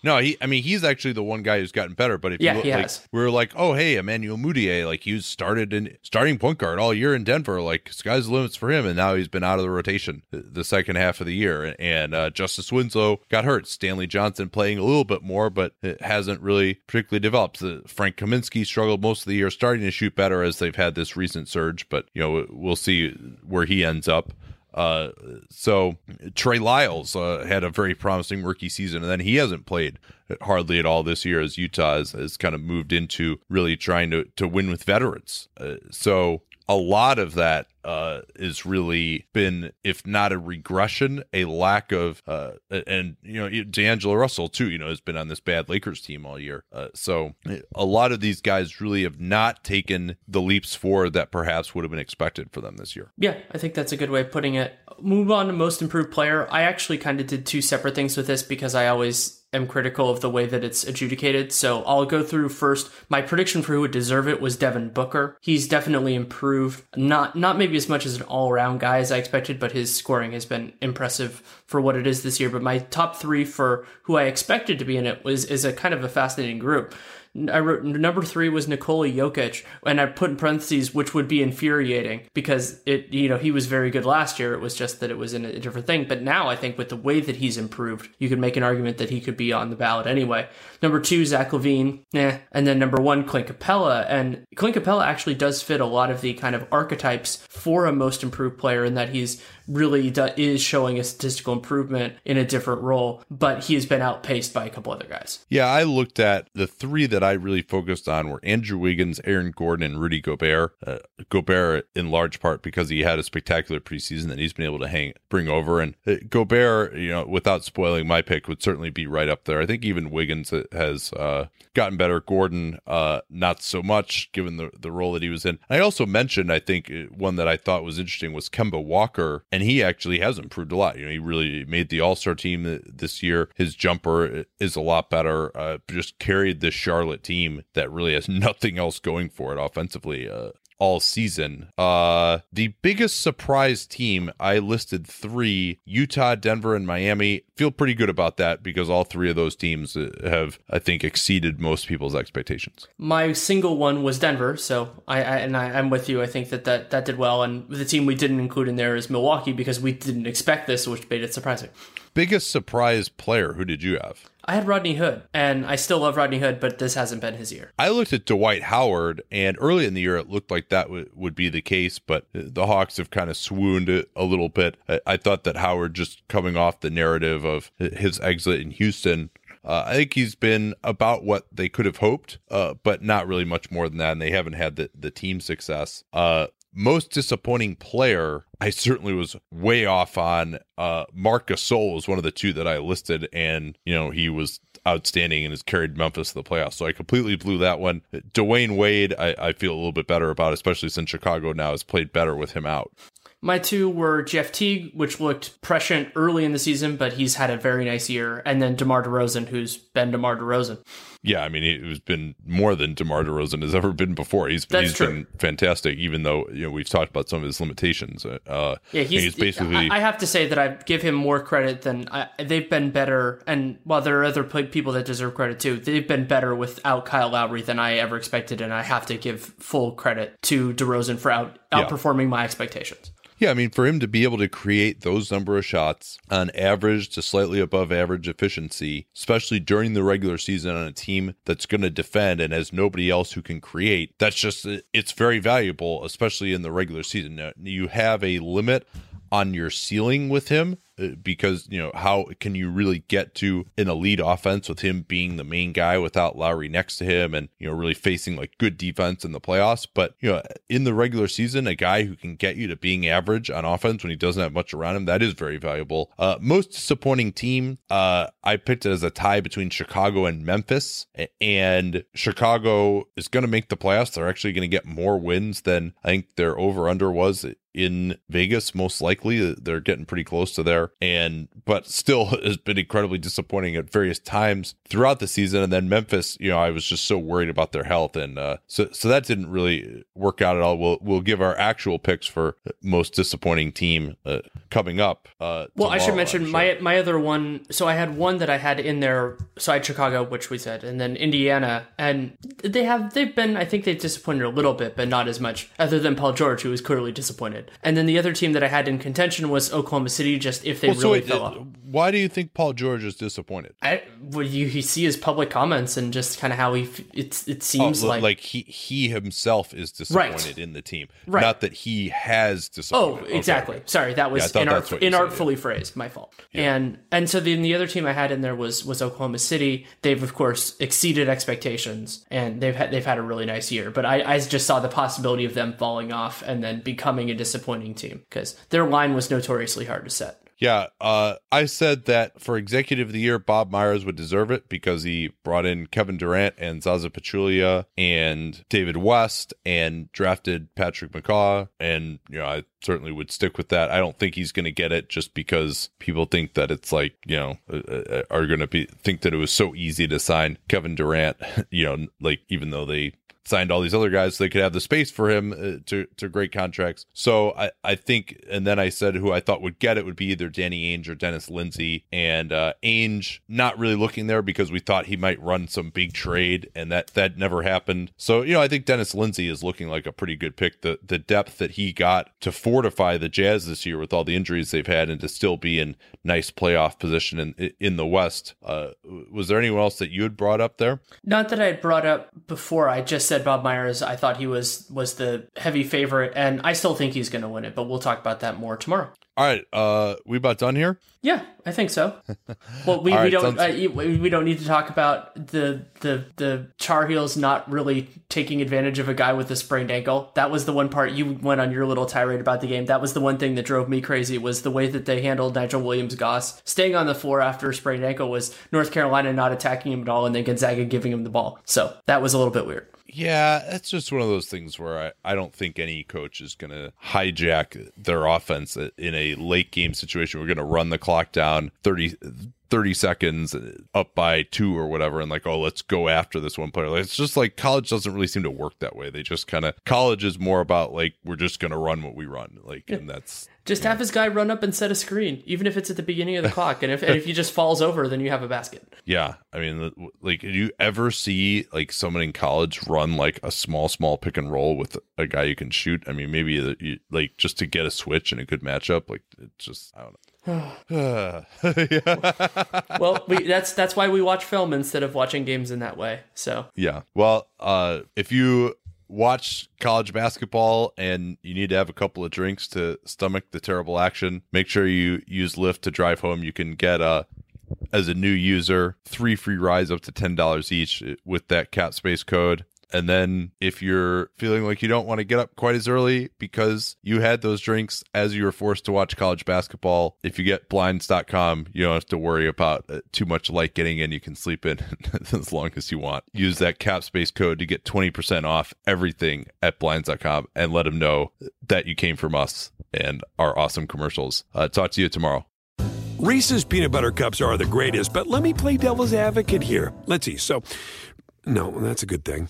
No, he. I mean, he's actually the one guy who's gotten better. But if yeah, you look, he like, has. we're like, oh hey, Emmanuel Mudiay, like he started in starting point guard all year in Denver. Like sky's the limits for him, and now he's been out of the rotation the second half of the year. And uh, Justice Winslow got hurt. Stanley Johnson playing a little bit more, but it hasn't really particularly developed. Frank Kaminsky struggled most of the year, starting to shoot better as they've had this recent surge. But you know, we'll see where he ends up. Uh, so Trey Lyles uh, had a very promising rookie season, and then he hasn't played hardly at all this year as Utah has, has kind of moved into really trying to, to win with veterans. Uh, so a lot of that uh, is really been, if not a regression, a lack of, uh, and you know, D'Angelo Russell too, you know, has been on this bad Lakers team all year. Uh, so a lot of these guys really have not taken the leaps forward that perhaps would have been expected for them this year. Yeah, I think that's a good way of putting it. Move on to most improved player. I actually kind of did two separate things with this because I always am critical of the way that it's adjudicated. So I'll go through first. My prediction for who would deserve it was Devin Booker. He's definitely improved. Not not maybe as much as an all around guy as I expected, but his scoring has been impressive for what it is this year. But my top three for who I expected to be in it was is a kind of a fascinating group. I wrote number three was Nikola Jokic, and I put in parentheses, which would be infuriating because it, you know, he was very good last year. It was just that it was in a different thing. But now I think with the way that he's improved, you could make an argument that he could be on the ballot anyway. Number two, Zach LaVine, nah. And then number one, Clint Capela. And Clint Capela actually does fit a lot of the kind of archetypes for a most improved player in that he's really do, is showing a statistical improvement in a different role, but he has been outpaced by a couple other guys. Yeah, I looked at the three that I really focused on were Andrew Wiggins, Aaron Gordon, and Rudy Gobert. Uh, Gobert, in large part, because he had a spectacular preseason that he's been able to hang bring over, and uh, Gobert, you know, without spoiling my pick, would certainly be right up there. I think even Wiggins has uh, gotten better. Gordon, uh, not so much, given the the role that he was in. I also mentioned, I think uh, one that I thought was interesting was Kemba Walker and he actually has improved a lot. You know, he really made the All Star team this year. His jumper is a lot better. Uh, just carried this Charlotte team that really has nothing else going for it offensively. Uh, all season. Uh the biggest surprise team, I listed 3, Utah, Denver and Miami. Feel pretty good about that because all three of those teams uh, have I think exceeded most people's expectations. My single one was Denver, so I, I and I, am with you. I think that, that that did well and the team we didn't include in there is Milwaukee because we didn't expect this, which made it surprising. Biggest surprise player, who did you have? I had Rodney Hood, and I still love Rodney Hood, but this hasn't been his year. I looked at Dwight Howard, and early in the year it looked like that w- would be the case, but the Hawks have kind of swooned a little bit. I-, I thought that Howard, just coming off the narrative of his exit in Houston, uh, I think he's been about what they could have hoped, uh, but not really much more than that. And they haven't had the, the team success. Uh, most disappointing player, I certainly was way off on. Uh, Marc Gasol was one of the two that I listed, and you know he was outstanding and has carried Memphis to the playoffs. So I completely blew that one. Dwyane Wade, I, I feel a little bit better about, especially since Chicago now has played better with him out. My two were Jeff Teague, which looked prescient early in the season, but he's had a very nice year, and then DeMar DeRozan, who's been DeMar DeRozan. Yeah, I mean, it's been more than DeMar DeRozan has ever been before. He's, That's he's true. been fantastic, even though you know we've talked about some of his limitations. Uh, yeah, he's, he's basically. I, have to say that I give him more credit than I, they've been better. And while there are other people that deserve credit too, they've been better without Kyle Lowry than I ever expected, and I have to give full credit to DeRozan for out, outperforming yeah. my expectations. Yeah, I mean, for him to be able to create those number of shots on average to slightly above average efficiency, especially during the regular season on a team that's going to defend and has nobody else who can create, that's just, it's very valuable, especially in the regular season. Now, you have a limit on your ceiling with him uh, because you know how can you really get to an elite offense with him being the main guy without Lowry next to him and you know really facing like good defense in the playoffs? But you know in the regular season a guy who can get you to being average on offense when he doesn't have much around him that is very valuable. Uh most disappointing team uh I picked it as a tie between Chicago and Memphis and Chicago is going to make the playoffs. They're actually going to get more wins than I think their over under was in Vegas most likely they're getting pretty close to there and but still has been incredibly disappointing at various times throughout the season. And then Memphis, you know, I was just so worried about their health, and uh, so so that didn't really work out at all. We'll we'll give our actual picks for most disappointing team uh, coming up. Uh, well, I should mention my my other one. So I had one that I had in there. So I had Chicago, which we said, and then Indiana, and they have they've been. I think they've disappointed a little bit, but not as much, other than Paul George, who was clearly disappointed. And then the other team that I had in contention was Oklahoma City. Just if they well, really so fell off. Why do you think Paul George is disappointed? I well, you, you see his public comments and just kind of how he it it seems oh, like like he he himself is disappointed right. in the team, right. not that he has disappointed. Oh, exactly. Okay. Sorry, that was yeah, inart- inartfully said, yeah. phrased. My fault. Yeah. And and so then the other team I had in there was was Oklahoma City. They've of course exceeded expectations and they've had they've had a really nice year. But I, I just saw the possibility of them falling off and then becoming a disappointing team because their line was notoriously hard to set. Yeah, uh, I said that for Executive of the Year, Bob Myers would deserve it because he brought in Kevin Durant and Zaza Pachulia and David West and drafted Patrick McCaw. And, you know, I certainly would stick with that. I don't think he's going to get it just because people think that it's like, you know, uh, uh are going to be think that it was so easy to sign Kevin Durant, you know, like even though they signed all these other guys so they could have the space for him uh, to to great contracts. So I I think and then I said who I thought would get it would be either Danny Ainge or Dennis Lindsey and uh Ainge not really looking there because we thought he might run some big trade and that that never happened. So you know I think Dennis Lindsey is looking like a pretty good pick. The the depth that he got to fortify the Jazz this year with all the injuries they've had and to still be in nice playoff position in in the West. Uh was there anyone else that you had brought up there? Not that I had brought up before. I just said said Bob Myers, I thought he was was the heavy favorite, and I still think he's going to win it. But we'll talk about that more tomorrow. All right, uh, we about done here? Yeah, I think so. Well, we, right, we don't uh, we don't need to talk about the the the Tar Heels not really taking advantage of a guy with a sprained ankle. That was the one part you went on your little tirade about the game. That was the one thing that drove me crazy was the way that they handled Nigel Williams Goss staying on the floor after a sprained ankle was North Carolina not attacking him at all, and then Gonzaga giving him the ball. So that was a little bit weird. Yeah, it's just one of those things where I, I don't think any coach is going to hijack their offense in a late game situation. We're going to run the clock down 30, 30 seconds up by two or whatever and like oh let's go after this one player. Like, it's just like college doesn't really seem to work that way. They just kind of college is more about like we're just gonna run what we run like and that's just have his guy run up and set a screen even if it's at the beginning of the clock and if and if he just falls over then you have a basket. Yeah i mean like do you ever see like someone in college run like a small small pick and roll with a guy you can shoot? I mean maybe uh, like just to get a switch and a good matchup like it's just i don't know well, we, that's that's why we watch film instead of watching games in that way. So yeah. Well, uh, if you watch college basketball and you need to have a couple of drinks to stomach the terrible action, make sure you use Lyft to drive home. You can get a uh, as a new user three free rides up to ten dollars each with that cap space code and then if you're feeling like you don't want to get up quite as early because you had those drinks as you were forced to watch college basketball, if you get blinds.com, you don't have to worry about uh, too much light getting in. You can sleep in as long as you want. Use that cap space code to get 20% off everything at blinds.com and let them know that you came from us and our awesome commercials. Uh, talk to you tomorrow. Reese's peanut butter cups are the greatest, but let me play devil's advocate here. Let's see. So, no, that's a good thing.